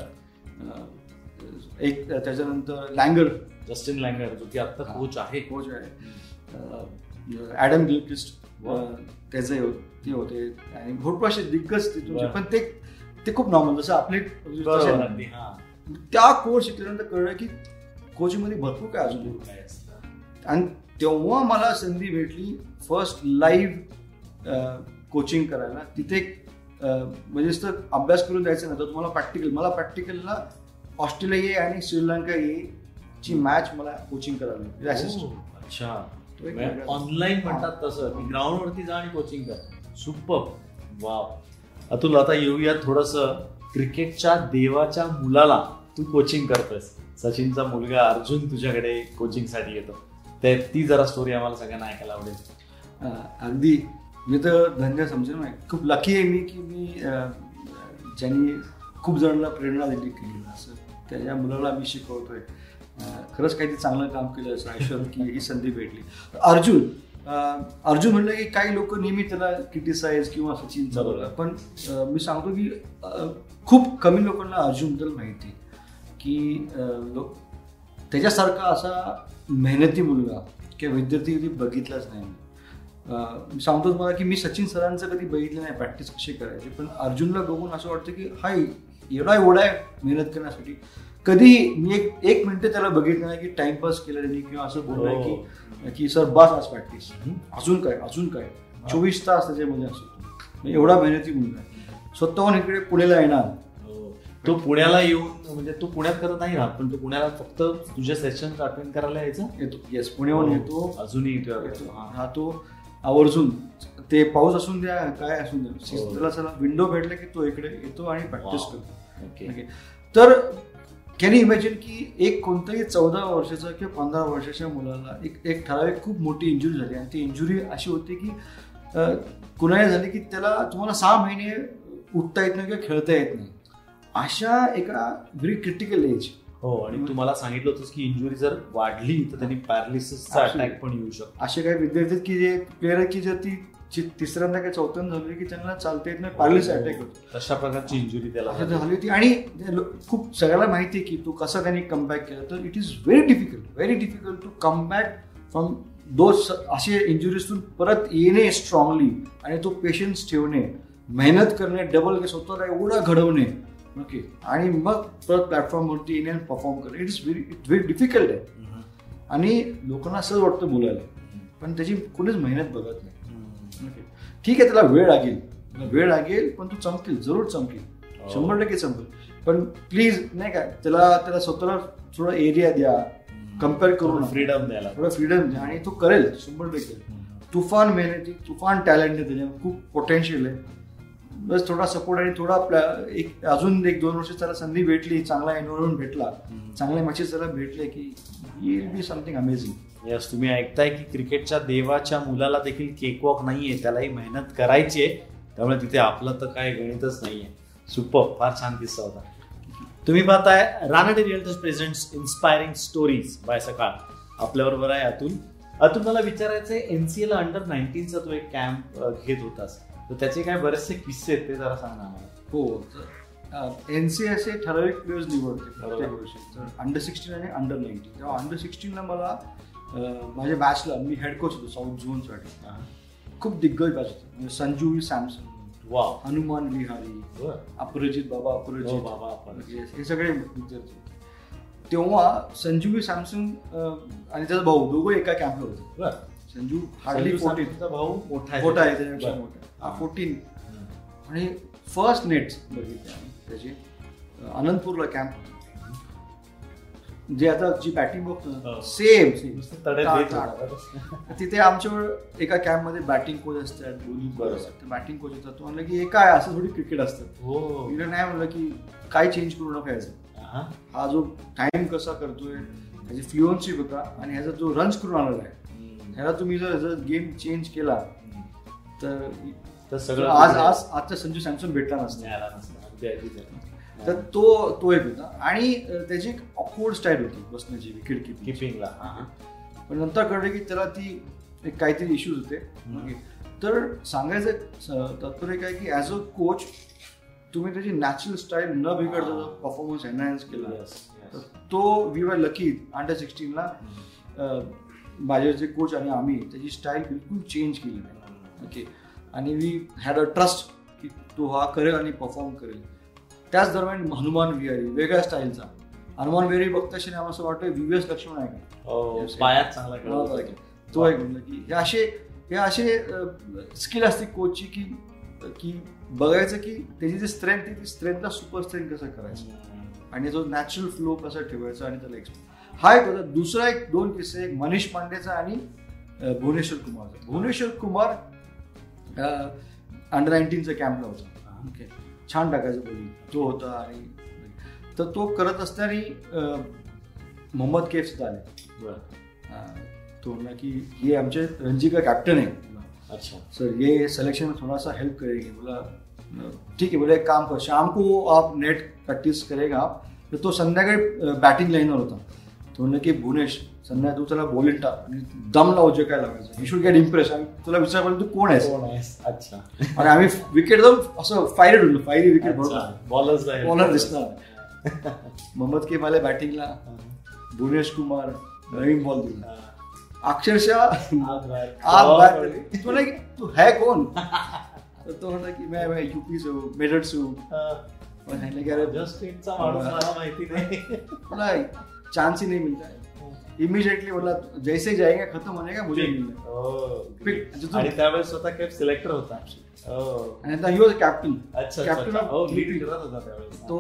एक त्याच्यानंतर लँगर जस्टिन लँगर जो की आता. कोच आहे. कोच आहे. Adam Gilchrist. त्याचे हो- ते होते. आणि भरपूर असे दिग्गज तिथूनचे बरं. पण ते ते खूप नॉर्मल जसं आपले त्या कोर्स शिकल्यानंतर कळलं की कोचिंगमध्ये भरपूर काय अजून आहे. काय असतं. आणि तेव्हा मला संधी भेटली फर्स्ट लाईव्ह कोचिंग करायला. तिथे म्हणजे नुसतं अभ्यास करून द्यायचं नव्हतं तुम्हाला प्रॅक्टिकल मला प्रॅक्टिकलला ऑस्ट्रेलिया ये आणि श्रीलंका ये ची मॅच मला कोचिंग ओ, अच्छा. ऑनलाईन म्हणतात तसं. की ग्राउंड वरती जा आणि कोचिंग कर. सुपर वाव अतुल आता येऊया थोडस. क्रिकेटच्या देवाच्या मुलाला तू कोचिंग करतोयस. सचिनचा मुलगा अर्जुन तुझ्याकडे कोचिंगसाठी येतो. ते ती जरा स्टोरी आम्हाला सगळ्यांना ऐकायला आवडेल. अगदी. मी तर धन्य समजेल नाही खूप लकी आहे मी की मी ज्यांनी खूप जणांना प्रेरणा दिली क्रिकेट असं त्याच्या मुलाला मी शिकवतोय. खरंच काहीतरी चांगलं काम केलं असं ऐश्वर की ही संधी भेटली. अर्जुन अर्जुन म्हणलं की काही लोक नेहमी त्याला क्रिटिसाइज किंवा सचिन. चालवलं पण मी सांगतो की खूप कमी लोकांना अर्जुनबद्दल माहिती. की लोक त्याच्यासारखा असा मेहनती मुलगा किंवा विद्यार्थी कधी बघितलाच नाही मी. सांगतो तुम्हाला की मी सचिन सरांचं कधी बघितलं नाही प्रॅक्टिस कशी करायची पण अर्जुनला बघून असं वाटतं की हा एवढा एवढा आहे मेहनत करण्यासाठी कधीही मी एक एक मिनिट त्याला बघितलं नाही की टाइमपास केला त्यांनी किंवा असं बोललाय हो. की की सर बस आज प्रॅक्टिस. अजून काय अजून काय चोवीस तास त्याच्यामध्ये असतो म्हणजे एवढा मेहनती मुलगा आहे स्वतःहून इकडे पुण्याला येणार हो. तो पुण्याला येऊन म्हणजे तू पुण्यात करत नाही राहत पण तू पुण्याला फक्त तुझे सेशन अटेंड करायला यायचं येतो येस पुण्याहून हो. येतो अजूनही येतो. हा. राहतो आवर्जून ते पाऊस असून द्या काय असून द्या. त्याला विंडो भेटला की तो इकडे येतो आणि प्रॅक्टिस. करतो. तर कॅन इमॅजिन की एक कोणताही चौदा वर्षाचा किंवा पंधरा वर्षाच्या मुलाला एक एक ठराविक खूप मोठी इंजुरी झाली आणि ती इंजुरी अशी होती की कुणाला झाली की त्याला तुम्हाला सहा महिने उठता येत नाही किंवा खेळता येत नाही. अशा एका व्हेरी क्रिटिकल एज हो आणि तुम्हाला सांगितलं होतं की इंजुरी जर वाढली तर त्यांनी पॅरालिसिसचा. अटॅक पण येऊ शकतो. असे काही विद्यार्थी की जे प्लेअर की जर ती तिसऱ्यांदा किंवा चौथ्यांदा झाली की त्यांना चालता येत नाही पॅरलिस अटॅक होतो. तशा प्रकारची इंजुरी त्याला झाली. होती. आणि खूप सगळ्याला माहिती आहे की तो कसा त्यांनी कमबॅक केला तर it is very difficult very difficult to come back from those असे इंजुरीजून परत येणे स्ट्रॉंगली आणि तो पेशन्स ठेवणे मेहनत करणे डबल स्वतःला एवढं घडवणे. ओके आणि मग परत प्लॅटफॉर्मवरती येणे आणि परफॉर्म करणे. It is very it very difficult आहे. आणि लोकांना असंच वाटतं बोलायला. पण त्याची कोणीच मेहनत बघत नाही. ठीक आहे त्याला वेळ लागेल. वेळ लागेल पण तू चमकेल जरूर चमकेल. हो. शंभर टक्के चमकेल. पण प्लीज नाही का त्याला त्याला स्वतःला थोडा एरिया द्या. कंपेअर करू नका. फ्रीडम द्यायला. थोडा फ्रीडम द्या आणि तो करेल शंभर टक्के. तुफान मेहनती तुफान टॅलेंट आहे त्याच्यात खूप पोटेन्शियल आहे. बस थोडा सपोर्ट आणि थोडा आपल्या एक अजून एक दोन वर्ष त्याला संधी भेटली चांगला एन्व्हायरमेंट भेटला. हम्म. चांगले मॅचेस त्याला भेटले की will be something amazing yes तुम्ही ऐकताय की क्रिकेटच्या देवाच्या मुलाला देखील केकवॉक नाहीये त्यालाही मेहनत करायची आहे. त्यामुळे तिथे आपलं तर काय गणितच नाहीये. सुपर फार छान किस्सा होता. तुम्ही पाहताय Ranade realtors presents inspiring stories by Sakal आपल्याबरोबर आहे अतुल. अतुल मला विचारायचंय एनसीएल अंडर नाईन्टीनचा तू एक कॅम्प घेत होतास. तर त्याचे काय बरेचसे किस्से आहेत ते जरा सांग आम्हाला. हो एन सी एस ठराविक प्लेयर्स निवडते प्रत्येक वर्षी. तर अंडर सिक्स्टीन आणि अंडर नाईन्टीन तेव्हा अंडर सिक्स्टीनला मला माझ्या बॅचला मी हेड कोच होतो साऊथ झोनसाठी खूप दिग्गज बॅच होते. म्हणजे संजू सॅमसन वा हनुमान विहारी अपराजित बाबा हो अपराजित बाबा आपण Yes, हे सगळे विद्यार्थी होते. तेव्हा संजू सॅमसन अं, आणि त्याचा भाऊ दोघं एका कॅम्पला होते. संजू हार्डली फोर्टीन भाऊ मोठा आहे. मोठा आहे त्याच्यापेक्षा बरं. मोठा हा फोर्टीन. आणि फर्स्ट नेट्स बघितले त्याचे. अनंतपूरला कॅम्प जे आता जी बॅटिंग बघतो हो. Same same. [laughs] तिथे आमच्यावर एका कॅम्पमध्ये बॅटिंग कोच असतात दोन्ही कोच. असतात. बॅटिंग कोच येतात. तो म्हणलं की हे काय असं थोडी क्रिकेट असतं. हो. मी नाही म्हणलं की काय चेंज करू नका याचं. हा. जो टाइम कसा करतोय त्याची फ्लुअन्सी बघा आणि ह्याचा जो रन्स करून आलेला आहे. ह्याला तुम्ही जर जर गेम चेंज केला तर सगळं आज आज आजचा संजू सॅमसन भेटला नसता. तर तो तो एक होता. आणि त्याची एक ऑकवर्ड स्टाईल होती बसण्याची विकेट किपिंग किपिंगला. पण नंतर कळलं की त्याला ती एक काहीतरी इश्यूज होते. तर सांगायचं तात्पर्य काय की ॲज अ कोच तुम्ही त्याची नॅचरल स्टाईल न बिघडता परफॉर्मन्स एनहान्स केला. तर तो वी वर लकी अंडर सिक्स्टीनला माझे जे कोच आणि आम्ही त्याची स्टाईल बिलकुल चेंज केली नाही. ओके. आणि वी हॅड अ ट्रस्ट की तो हा करेल आणि परफॉर्म करेल. त्याच दरम्यान हनुमान विहारी वेगळ्या स्टाईलचा हनुमान विहारी बघताशी आम्हाला असं वाटतं व्ही एस लक्ष्मण आहे का? हो. तो. एक म्हणलं की हे असे हे असे स्किल असते कोचची की की बघायचं की त्याची जी स्ट्रेंथ आहे ती स्ट्रेंथला सुपर स्ट्रेंथ कसं करायचं? आणि जो नॅचरल फ्लो कसा ठेवायचा आणि त्याला एक्सप्लेन हा एक होता. दुसरा एक दोन किस्से एक मनीष पांडेचा आणि भुवनेश्वर कुमारचा. भुवनेश्वर कुमार अंडर नाईन्टीनचा कॅम्पला होता. ओके छान टाकायचं बोली. तो होता आणि तर तो करत असताना मोहम्मद कैफ सुद्धा आले. तो म्हणला की ये आमचे रणजी का कैप्टन है अच्छा. सर ये सिलेक्शन में थोड़ा सा हेल्प करेगी. बोला ठीक है बोले एक काम कर. शाम को आप नेट प्रॅक्टिस करेगा आप. तर तो संध्याकाळी बॅटिंग लाईनवर होता. तो म्हणलं की भुवनेश संध्याकाळी तू त्याला बॉलिंग टाक आणि दम लाव जे काय लावायचं. ही शुड गेट इम्प्रेस आणि तुला विचार तू कोण आहेस? कोण? अच्छा. आणि आम्ही विकेट जाऊन असं फायरेड होतो. फायरी विकेट बॉलर दिसणार. मोहम्मद के आले बॅटिंगला भुवनेश कुमार नवीन बॉल दिला. अक्षरशः करी. तो है कौन तर तो म्हणला की मैं मैं यूपी से हूँ मेरठ से हूँ. अरे जस्टिनचा माणूस मला माहिती नाही. [laughs] बोला चांस ही नहीं मिलता इमिडिएटली बोला जैसे ही जाएगा खत्म होने का मुझे आणि त्यावेळेस स्वतः कॅप सिलेक्टर होता. हो. आणि ही वॉज कॅप्टन करत होता त्यावेळेस. तो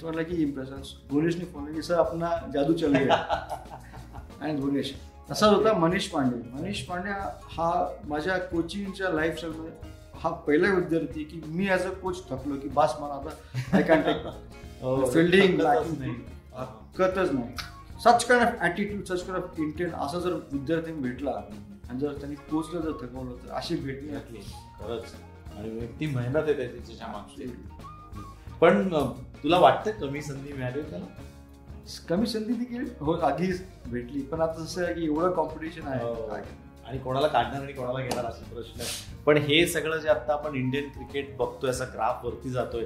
तो म्हणला की इम्प्रेशन भुवनेशने फोन की सर अपना जादू चल गया [laughs] आणि भुवनेश. तसाच होता मनीष पांडे. मनीष पांडे हा माझ्या कोचिंगच्या लाईफ स्टाईलमध्ये हा पहिला विद्यार्थी की मी ॲज अ कोच थकलो की बास मला आता आय कॅन टेक फिल्डिंग थकतच नाही. Such kind of attitude such kind of intent असा जर विद्यार्थी भेटला आणि जर त्यांनी कोचला जर थकवलं तर अशी भेटली नक्की. खरंच. आणि ती मेहनत आहे त्याची त्याच्या मागची. पण तुला वाटतं कमी संधी मिळाली त्याला कमी संधी देखील हो आधीच भेटली. पण आता जसं आहे की एवढं कॉम्पिटिशन आहे. हो. आणि कोणाला काढणार आणि कोणाला घेणार असा प्रश्न आहे. पण हे सगळं जे आता आपण इंडियन क्रिकेट बघतोय असा ग्राफ वरती जातोय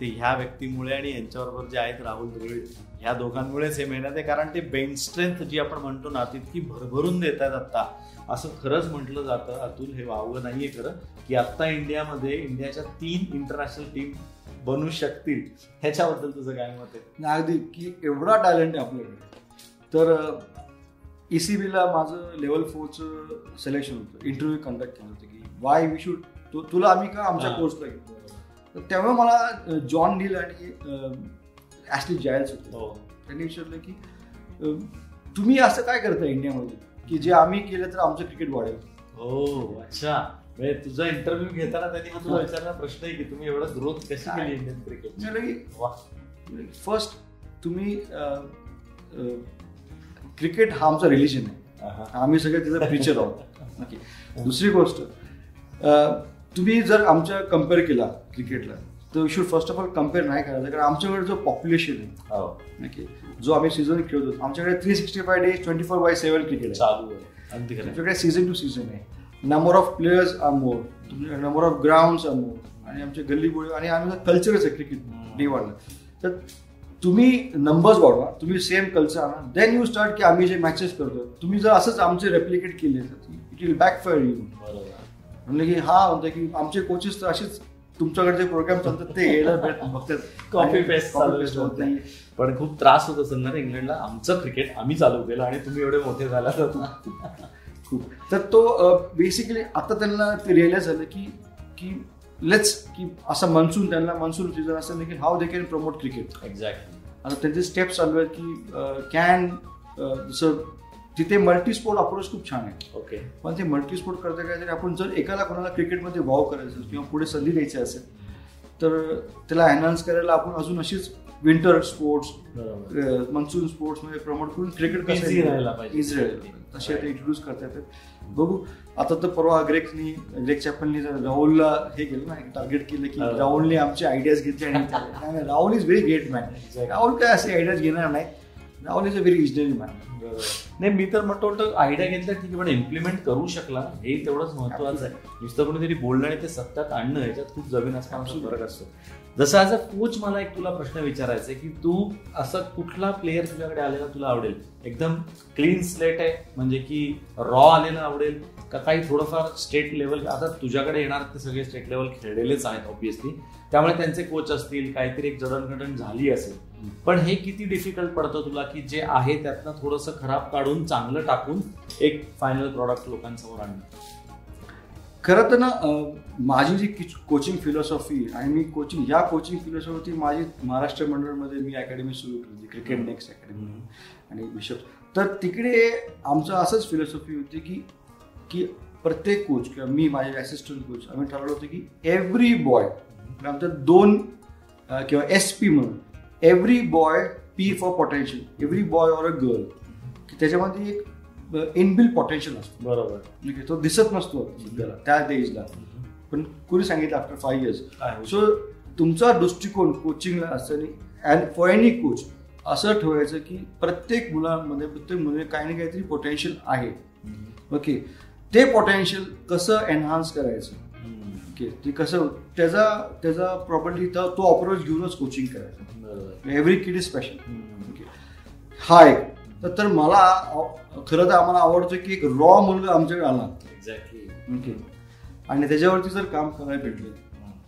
ते ह्या व्यक्तीमुळे आणि यांच्याबरोबर जे आहेत राहुल द्रविड ह्या दोघांमुळेच हे मेहनत आहे. कारण ते बेंच स्ट्रेंथ जी आपण म्हणतो ना तितकी भरभरून देत आहेत आता असं खरंच म्हटलं जातं. अतुल हे वावगं नाहीये खरं की आता इंडियामध्ये इंडियाच्या तीन इंटरनॅशनल टीम बनू शकतील. ह्याच्याबद्दल तुझं काय मत आहे? अगदी की एवढा टॅलेंट आहे आपल्याकडे. तर ई सी बीला माझं लेवल फोरचं सिलेक्शन होतं. इंटरव्ह्यू कंडक्ट केलं होतं की वाय वी शूड तुला आम्ही का आमच्या. कोर्सला घेतो तर तेव्हा मला जॉन नील आणि ॲस्ली जायल्स होते. हो. त्यांनी विचारलं की तुम्ही असं काय करता इंडियामध्ये? की जे आम्ही केलं तर आमचं क्रिकेट वाढेल. हो अच्छा. म्हणजे तुझा इंटरव्ह्यू घेताना त्यांनी हा तुला विचारला प्रश्न आहे की तुम्ही एवढं ग्रोथ कशी केली इंडियन क्रिकेट फर्स्ट तुम्ही क्रिकेट हा आमचा रिलिजन आहे. आम्ही सगळे तिथे प्रिचर आहोत. [laughs] ओके दुसरी गोष्ट तुम्ही जर आमच्या कंपेअर केला क्रिकेटला तर should first of all compare नाही करायचं कारण आमच्याकडे जो पॉप्युलेशन आहे हो. ओके जो आम्ही सीझन खेळतो आमच्याकडे three sixty five days twenty four by seven cricket आहे. आमच्याकडे सीझन टू सीझन आहे. Number of players are more number of ground are more आणि आमचे गल्ली बोळी आणि आमचं कल्चरच आहे क्रिकेट डे वाढलं तर तुम्ही नंबर्स वाढवा तुम्ही सेम कल्चर आणा. देन यू स्टार्ट की आम्ही जे मॅचेस करतो तुम्ही जर असंच आमचे रेप्लिकेट केले तर it will backfire you म्हणजे की हा म्हणतो की आमचे कोचेस तर असेच तुमच्याकडे जे प्रोग्राम चालतात ते यायला चालू paste होत. नाही. पण खूप त्रास होत असेल ना इंग्लंडला. आमचं क्रिकेट आम्ही चालू केलं आणि तुम्ही एवढे मोठे झाला तर. खूप. तर तो बेसिकली आता त्यांना ते रिअलाइज झालं की की लेट्स की असं मनसून त्यांना मनसून सीझन असं नाही की how they can promote cricket exactly आता त्यांचे स्टेप्स चालू आहेत की कॅन जसं तिथे मल्टी स्पोर्ट अप्रोच खूप छान आहे. ओके पण ते मल्टी स्पोर्ट करता काय तरी आपण जर एकाला कोणाला क्रिकेटमध्ये वाव करायचं असेल किंवा पुढे संधी द्यायची असेल तर त्याला एनहान्स करायला आपण अजून अशीच विंटर स्पोर्ट्स मनसून स्पोर्ट्समध्ये प्रमोट करून क्रिकेट पाहिजे. इझी तसे आता इंट्रोड्यूस करता येतात. बघू आता तर परवा ग्रेकनी ग्रेक चॅपलनी जर राहुलला हे केलं ना टार्गेट केलं की. राहुलने आमचे आयडियाज घेतले आणि [laughs] Rahul is very great man. Rahul काय असे आयडियाज घेणार नाही. Rahul is a very visionary man नाही मी तर म्हणतो आयडिया घेतला ठीक आहे पण इम्प्लिमेंट करू शकला. हे तेवढंच महत्वाचं आहे. नुसतं कोणीतरी बोलणं आणि ते सत्यात आणणं याच्यात खूप जमीन असताना फरक असतो. जसं ॲज अ कोच मला एक तुला प्रश्न विचारायचा आहे की तू असं कुठला प्लेअर तुझ्याकडे आलेला तुला आवडेल? एकदम क्लीन स्लेट आहे म्हणजे की रॉ आलेला आवडेल का काही थोडंफार स्टेट लेवल आता तुझ्याकडे येणार ते सगळे स्टेट लेवल खेळलेलेच आहेत ऑब्विसली त्यामुळे त्यांचे कोच असतील काहीतरी एक जडणघडण झाली असेल. पण हे किती डिफिकल्ट पडतं तुला की जे आहे त्यातनं थोडंसं खराब काढून चांगलं टाकून एक फायनल प्रॉडक्ट लोकांसमोर आणणं? खरं तर ना माझी जी कोचिंग फिलॉसॉफी आणि मी कोचिंग या कोचिंग फिलॉसॉफी माझी महाराष्ट्र मंडळमध्ये मी अकॅडमी सुरू केली क्रिकेट नेक्स्ट अकॅडमी आणि बिशप तर तिकडे आमचं असंच फिलॉसॉफी होती की की प्रत्येक कोच किंवा मी माझे असिस्टंट कोच आम्ही ठरवलं होतं की एव्हरी बॉय आमच्या दोन किंवा एस पी म्हणून every boy P for potential every boy or a girl की त्याच्यामध्ये एक इनबिल पोटेन्शियल असतो. बरोबर. तो दिसत नसतो त्या एजला पण कुणी सांगितलं आफ्टर फाईव्ह इयर्स सो तुमचा दृष्टिकोन कोचिंगला असताना अँड फॉर एनी कोच असं ठेवायचं की प्रत्येक मुलांमध्ये प्रत्येक मुली काही ना काहीतरी पोटेन्शियल आहे. ओके ते पोटेन्शियल कसं एनहान्स करायचं? ओके ते कसं त्याचा त्याचा प्रॉपर्टी तो अप्रोच घेऊनच कोचिंग करायचं. Every kid is special okay हा एक. तर मला खरं तर आम्हाला आवडतं की एक रॉ मुलगा आमच्याकडे आला. Exactly okay. आणि त्याच्यावरती जर काम करायला भेटले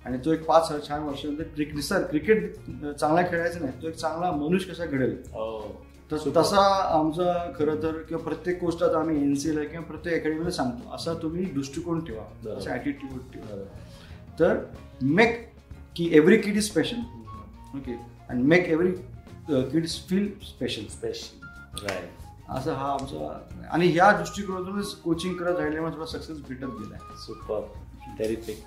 आणि तो एक पाच छान वर्षानंतर क्रिकेट सर क्रिकेट चांगला खेळायचं नाही तो एक चांगला मनुष्य कसा घडेल? तर तसा आमचा खरं तर किंवा प्रत्येक गोष्टात आम्ही एनसीएल किंवा प्रत्येक अकॅडमीला सांगतो असा तुम्ही दृष्टिकोन ठेवा असा ॲटिट्यूड ठेवा. तर मेक की every kid is special okay. And make every kids feel special special असं हा आमचा आणि ह्या दृष्टिकोनातूनच कोचिंग करत राहिल्यामुळे थोडा सक्सेस भेटत गेलाय. सुपर टेरिफिक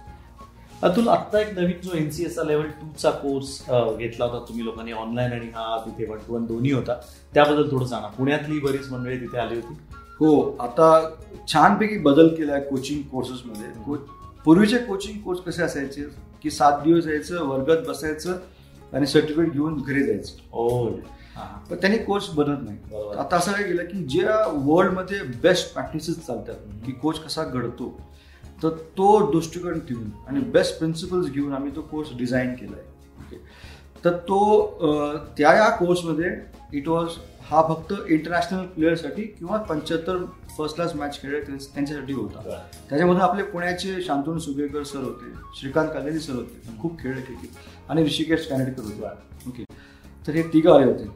अतुल आत्ता एक नवीन जो एनसीएसचा लेवल टू चा कोर्स घेतला होता तुम्ही लोकांनी ऑनलाईन आणि हा तिथे वन टू वन दोन्ही होता. त्याबद्दल थोडं सांगा. पुण्यातली बरीच मंडळी तिथे आली होती. हो आता छानपैकी बदल केलाय कोचिंग कोर्सेसमध्ये पूर्वीचे कोचिंग कोर्स कसे असायचे? की सात दिवस यायचं वर्गात बसायचं आणि सर्टिफिकेट घेऊन घरी जायचं. ओ पण त्यांनी कोच बनत नाही आता असं काय केलं की ज्या वर्ल्डमध्ये बेस्ट प्रॅक्टिसेस चालतात की कोच कसा घडतो तर तो दृष्टिकोन ठेवून आणि बेस्ट प्रिन्सिपल्स घेऊन आम्ही तो कोर्स डिझाईन केला आहे ओके तर तो त्या या कोर्समध्ये इट वॉज हा फक्त इंटरनॅशनल प्लेअरसाठी किंवा पंच्याहत्तर फर्स्ट क्लास मॅच खेळ त्यांच्यासाठी होता. त्याच्यामध्ये आपले पुण्याचे शांतनु सुगेकर सर होते श्रीकांत कालेरी सर होते खूप खेळ क्रिकेट आणि ऋषिकेश कॅनेडकर होते. ओके तर हे तिघ आले होते.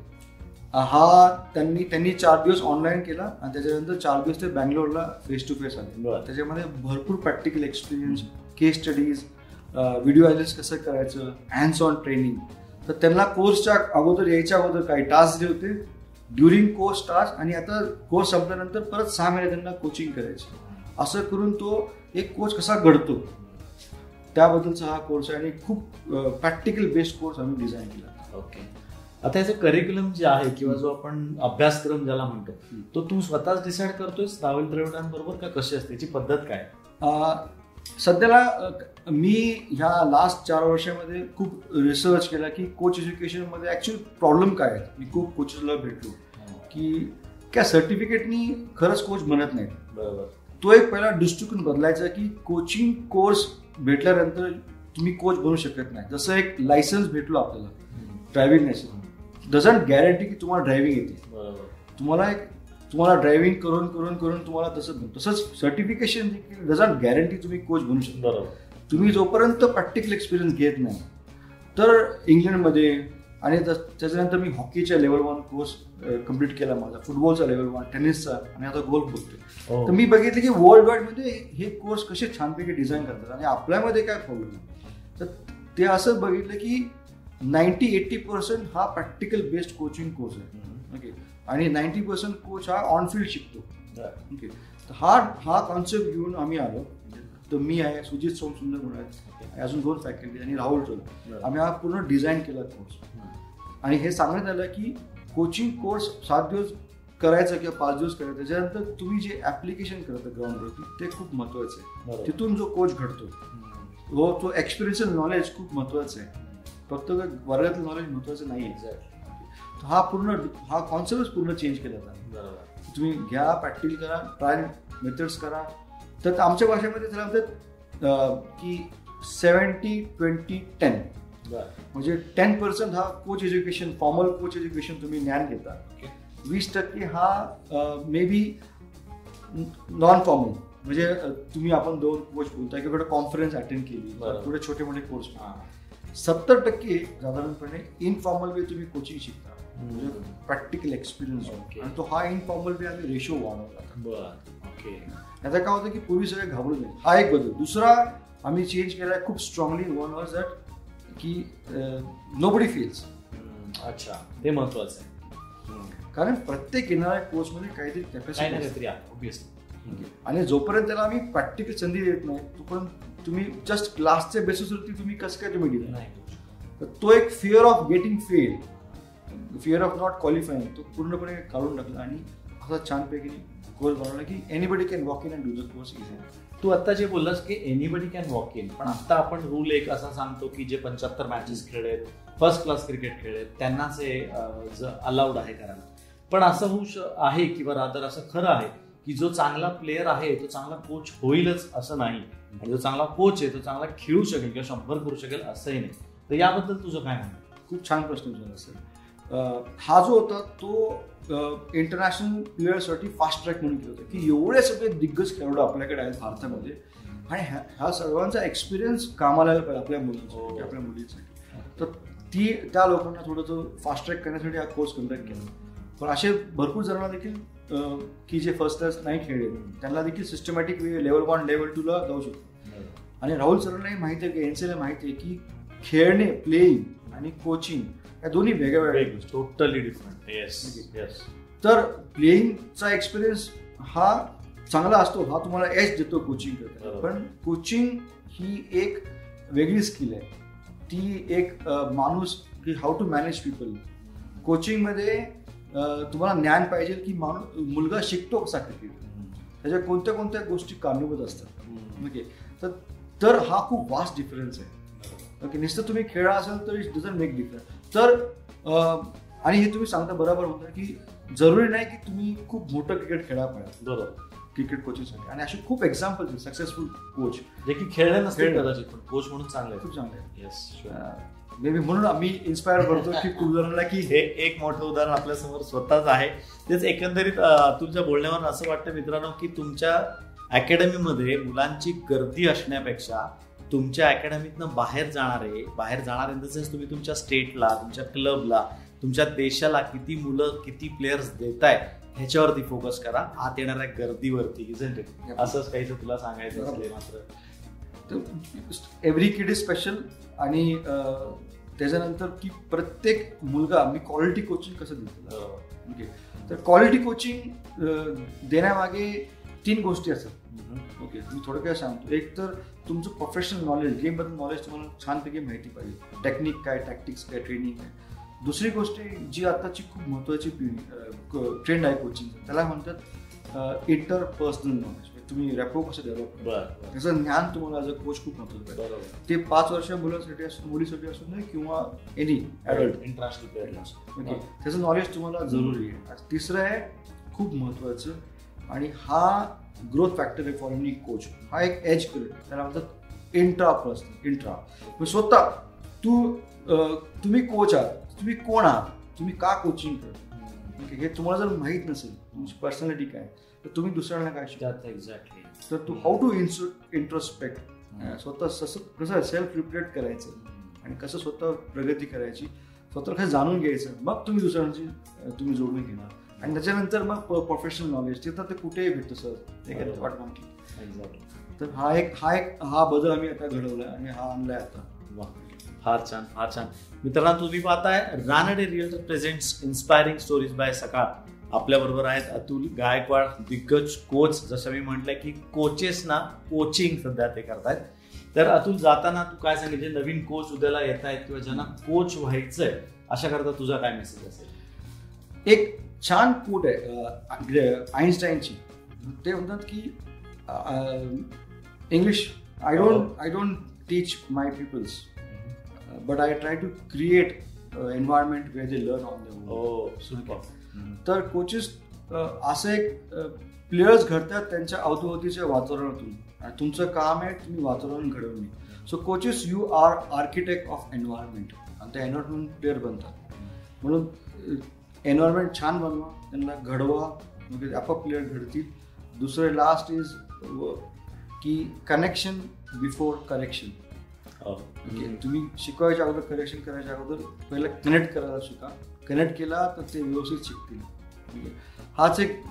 हा त्यांनी त्यांनी चार दिवस ऑनलाईन केला आणि त्याच्यानंतर चार दिवस ते बँगलोरला फेस टू फेस आले त्याच्यामध्ये भरपूर practical experience case studies video Alice कसं करायचं हँड्स ऑन ट्रेनिंग तर त्यांना कोर्सच्या अगोदर यायच्या अगोदर काही टास्क जे होते ड्युरिंग कोर्स टास्क आणि आता कोर्स संपल्यानंतर परत सहा महिने त्यांना कोचिंग करायचं. असं करून तो एक कोच कसा घडतो त्याबद्दलचा हा कोर्स आहे आणि खूप प्रॅक्टिकल बेस्ड कोर्स आम्ही डिझाईन केला. ओके आता याचं करिक्युलम जे आहे किंवा जो आपण अभ्यासक्रम ज्याला म्हणतो तो तू स्वतःच डिसाईड करतोय राहुल द्रविडांबरोबर का कशी असते? त्याची पद्धत काय? सध्याला मी ह्या लास्ट चार वर्षामध्ये खूप रिसर्च केला की कोच एज्युकेशनमध्ये ऍक्च्युअली प्रॉब्लेम काय आहे मी खूप कोचेसला भेटलो की क्या सर्टिफिकेटनी खरंच कोच बनत नाही बरोबर. तो एक पहिला दृष्टिकोन बदलायचा की कोचिंग कोर्स भेटल्यानंतर तुम्ही कोच बनू शकत नाही. जसं एक लायसन्स भेटलो आपल्याला. ड्रायव्हिंग लायसन्स डझंट गॅरंटी की तुम्हाला ड्रायव्हिंग येते. तुम्हाला एक तुम्हाला ड्रायव्हिंग करून करून करून तुम्हाला तसं तसंच सर्टिफिकेशन देखील डझंट गॅरंटी तुम्ही कोच बनू शकता. तुम्ही जोपर्यंत प्रॅक्टिकल एक्सपिरियन्स घेत नाही तर इंग्लंडमध्ये आणि त्याच्यानंतर मी हॉकीच्या लेवल वन कोर्स कंप्लीट केला माझा फुटबॉलचा लेवल वन टेनिसचा आणि आता गोल्फ बोलतोय हो. तर मी बघितलं की वर्ल्ड वाईडमध्ये हे कोर्स कसे छानपैकी डिझाईन करतात आणि आपल्यामध्ये काय प्रॉब्लेम आहे? तर ते असं बघितलं की नाईन्टी एट्टी पर्सेंट हा प्रॅक्टिकल बेस्ड कोचिंग कोर्स आहे. ओके आणि नाईन्टी पर्सेंट कोच हा ऑन फील्ड शिकतो. ओके तर हा हा कॉन्सेप्ट घेऊन आम्ही आलो. तर मी आहे सुजित सोम सुंदर म्हणून आहे. अजून दोन फॅकल्टी आणि राहुल चोल आम्ही हा पूर्ण डिझाईन केला कोर्स आणि हे सांगण्यात आलं की कोचिंग कोर्स सात दिवस करायचं किंवा पाच दिवस करायचं त्याच्यानंतर तुम्ही जे ऍप्लिकेशन करता ग्राउंडवरती ते खूप महत्वाचं आहे. तिथून जो कोच घडतो हो तो एक्सपिरियन्शियल नॉलेज खूप महत्वाचं आहे. फक्त वर्गातलं नॉलेज महत्वाचं नाही आहे हा पूर्ण हा कॉन्सेप्टच पूर्ण चेंज केला जातो. बरोबर. तुम्ही घ्या प्रॅक्टिकल करा ट्रायल मेथड्स करा. तर आमच्या भाषेमध्ये त्याला म्हणतात की सेवन्टी ट्वेंटी टेन म्हणजे टेन पर्सेंट हा coach education formal coach education तुम्ही ज्ञान घेता. वीस टक्के हा मे बी नॉन फॉर्मल म्हणजे तुम्ही आपण दोन कोच बोलताय किंवा कॉन्फरन्स अटेंड केली. कुठे छोटे मोठे कोर्स. सत्तर टक्के साधारणपणे इनफॉर्मल वे तुम्ही कोचिंग शिकता. म्हणजे. Practical experience. आणि तो हा इनफॉर्मल वे आम्ही रेशो वाढवला. ओके याचा काय होतं की पूर्वी सगळे घाबरून जाईल हा एक बदल. दुसरा आम्ही चेंज केलाय खूप स्ट्रॉंगली वन वॉज दॅट की नो बडी फील्स अच्छा. ते महत्वाचं आहे. कारण प्रत्येक येणाऱ्या कोचमध्ये काहीतरी कॅपॅसिटी आणि जोपर्यंत त्याला आम्ही प्रॅक्टिकल संधी देत नाही तोपर्यंत तुम्ही जस्ट क्लासच्या बेसिसवरती तुम्ही कसं काय तुम्ही दिला. तर तो एक fear of getting fail fear of not qualifying तो पूर्णपणे काढून टाकला आणि असा छानपैकी कोर्स बनवला की anybody can walk in and do the course easy तू आता जे बोललास की एनीबडी कॅन वॉक इन पण आता आपण रूल एक असा सांगतो की जे पंच्याहत्तर मॅचेस खेळलेत फर्स्ट क्लास क्रिकेट खेळलेत त्यांनाच हे अलाउड आहे करायला. पण असं होऊ आहे किंवा रादर असं खरं आहे की जो चांगला प्लेअर आहे तो चांगला कोच होईलच असं नाही. आणि जो चांगला कोच आहे तो चांगला खेळू शकेल किंवा शंभर करू शकेल असंही नाही. तर याबद्दल तुझं काय म्हणणं खूप छान प्रश्न विचारला सर. अं, हा जो होता तो इंटरनॅशनल प्लेयरसाठी फास्ट ट्रॅक म्हणून केला होता. की एवढे सगळे दिग्गज खेळाडू आपल्याकडे आहेत भारतामध्ये. आणि ह्या ह्या सर्वांचा एक्सपिरियन्स कामाला यायला पाहिजे आपल्या मुलांसाठी हो. आपल्या मुलींसाठी. तर ती त्या लोकांना थोडंसं फास्ट ट्रॅक करण्यासाठी हा कोर्स कंडक्ट केला. पण असे भरपूर जणांना देखील की जे फर्स्ट क्लास नाही खेळले त्यांना देखील systematic way level one level टूला जाऊ शकतो. आणि राहुल सरांनाही माहिती आहे की एनसीला माहिती आहे की खेळणे प्लेईंग आणि कोचिंग या दोन्ही वेगळ्या वेगळ्या टोटली डिफरंट येस तर प्लेईंगचा एक्सपिरियन्स हा चांगला असतो हा तुम्हाला एच देतो कोचिंग करता बरोबर. पण कोचिंग ही एक वेगळी स्किल आहे. ती एक माणूस की हाऊ टू मॅनेज पीपल कोचिंगमध्ये तुम्हाला ज्ञान पाहिजे की माणूस मुलगा शिकतो कसा क्रिकेट त्याच्या कोणत्या कोणत्या गोष्टी कारणीभूत असतात. ओके. तर तर हा खूप वास्ट डिफरन्स आहे. ओके नुसतं तुम्ही खेळा असाल तर इट डझंट मेक डिफरन्स तर आणि हे तुम्ही सांगता बरोबर होतं की जरुरी नाही की तुम्ही खूप मोठं क्रिकेट खेळा पाहिजे बरोबर. क्रिकेट कोचिंगसाठी आणि असे खूप एक्झाम्पल सक्सेसफुल कोच जे की खेळले खेळले. कदाचित पण कोच म्हणून चांगले खूप चांगले येस मे बी म्हणून आम्ही इन्स्पायर करतो की जणांना की हे एक मोठं उदाहरण आपल्यासमोर स्वतःच आहे. तेच एकंदरीत तुमच्या बोलण्यावर असं वाटतं मित्रांनो की तुमच्या अकॅडमीमध्ये मुलांची गर्दी असण्यापेक्षा तुमच्या अकॅडमीतनं बाहेर जाणारे बाहेर जाणारे सेन्स तुम्ही तुमच्या स्टेटला तुमच्या क्लबला तुमच्या देशाला किती मुलं किती प्लेयर्स देताय ह्याच्यावरती फोकस करा. आत येणाऱ्या गर्दीवरती इट असंच काहीच तुला सांगायचं असले मात्र. एव्हरी किड इज स्पेशल आणि त्याच्यानंतर की प्रत्येक मुलगा मी क्वालिटी कोचिंग कसं देतो? बरोबर. ओके. तर क्वालिटी कोचिंग देण्यामागे तीन गोष्टी असतात. ओके. मी थोडं काय सांगतो. एक तर तुमचं प्रोफेशनल नॉलेज गेमबद्दल नॉलेज तुम्हाला छानपैकी माहिती पाहिजे. टेक्निक काय टॅक्टिक्स काय ट्रेनिंग काय. दुसरी गोष्ट जी आताची खूप महत्वाची ट्रेंड आहे कोचिंग त्याला म्हणतात इंटर पर्सनल नॉलेज तुम्ही रॅपो कसं डेव्हलप. त्याचं ज्ञान तुम्हाला ॲज अ कोच खूप महत्वाचं बरोबर. ते पाच वर्ष मुलांसाठी असू मुलीसाठी असू नये किंवा एनी ॲडल्ट इंटरनॅशनल प्लेअरला त्याचं नॉलेज तुम्हाला जरुरी आहे. तिसरं आहे खूप महत्वाचं आणि हा ग्रोथ फॅक्टर आहे फॉर एनी कोच हा एक एज करेल त्याला म्हणतात इंट्रा पर्सनल इंट्रा मग स्वतः तू तुम्ही कोच आहात. तुम्ही कोण आहात? तुम्ही का कोचिंग करता? हे तुम्हाला जर माहीत नसेल तुमची पर्सनॅलिटी काय तर तुम्ही दुसऱ्यांना काय शिकता? त्यात एक्झॅक्टली तर तू हाऊ टू इंट्रोस्पेक्ट स्वतः कसं कसं सेल्फ रिप्रेट करायचं आणि कसं स्वतः प्रगती करायची? स्वतः कसं जाणून घ्यायचं? मग तुम्ही दुसऱ्यांची तुम्ही जोडून घेणार. आणि त्याच्यानंतर मग प्रोफेशनल नॉलेज ते तर ते कुठेही भेटतं सर बरोबर. वाट एक्झॅक्टली तर हा एक हा एक हा बदल आम्ही आता घडवलाय आणि हा आणलाय आता. वा फार छान फार छान. मित्रांनो तुम्ही पाहताय Ranade real presents inspiring stories by Sakal. आपल्या बरोबर आहेत अतुल गायकवाड दिग्गज कोच. जसं मी म्हटलं की कोचेस ना कोचिंग सध्या ते करतायत. तर अतुल जाताना तू काय सांगितले? नवीन कोच उद्याला येत आहेत किंवा ज्यांना कोच व्हायचंय अशा करता तुझा काय मेसेज असेल? एक छान कोट आहे आईन्स्टाईनची ते म्हणतात की English I don't I don't teach my peoples but I try to create environment way they learn on the super तर कोचेस असं एक प्लेयर्स घडतात त्यांच्या अवतीभोवतीच्या वातावरणातून. आणि तुमचं काम आहे तुम्ही वातावरण घडवणे so coaches you are architect of environment आणि त्या एन्व्हायरमेंट प्लेअर बनतात. म्हणून एन्व्हायरमेंट छान बनवा त्यांना घडवा म्हणजे आपोआप प्लेअर घडतील. दुसरे लास्ट इज की कनेक्शन बिफोर करेक्शन तुम्ही शिकवायच्या अगोदर करेक्शन करायच्या अगोदर पहिलं कनेक्ट करायला शिका. कनेक्ट केला तर ते व्यवस्थित शिकतील. म्हणजे हाच एक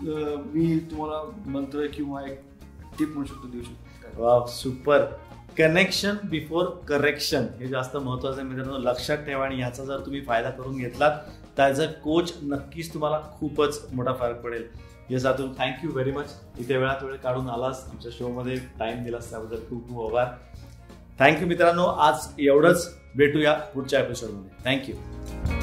मी तुम्हाला मंत्र किंवा एक टिप म्हणू शकतो देऊ शकतो. वा सुपर कनेक्शन बिफोर करेक्शन हे जास्त महत्वाचं आहे मित्रांनो. लक्षात ठेवा आणि याचा जर तुम्ही फायदा करून घेतलात तर ॲज अ कोच नक्कीच तुम्हाला खूपच मोठा फरक पडेल. Yes Atul thank you very much इथे वेळात वेळ काढून आलास. आमच्या शोमध्ये टाइम दिलास त्याबद्दल खूप खूप आभार. थँक्यू मित्रांनो. आज एवढंच भेटूया पुढच्या एपिसोडमध्ये थँक्यू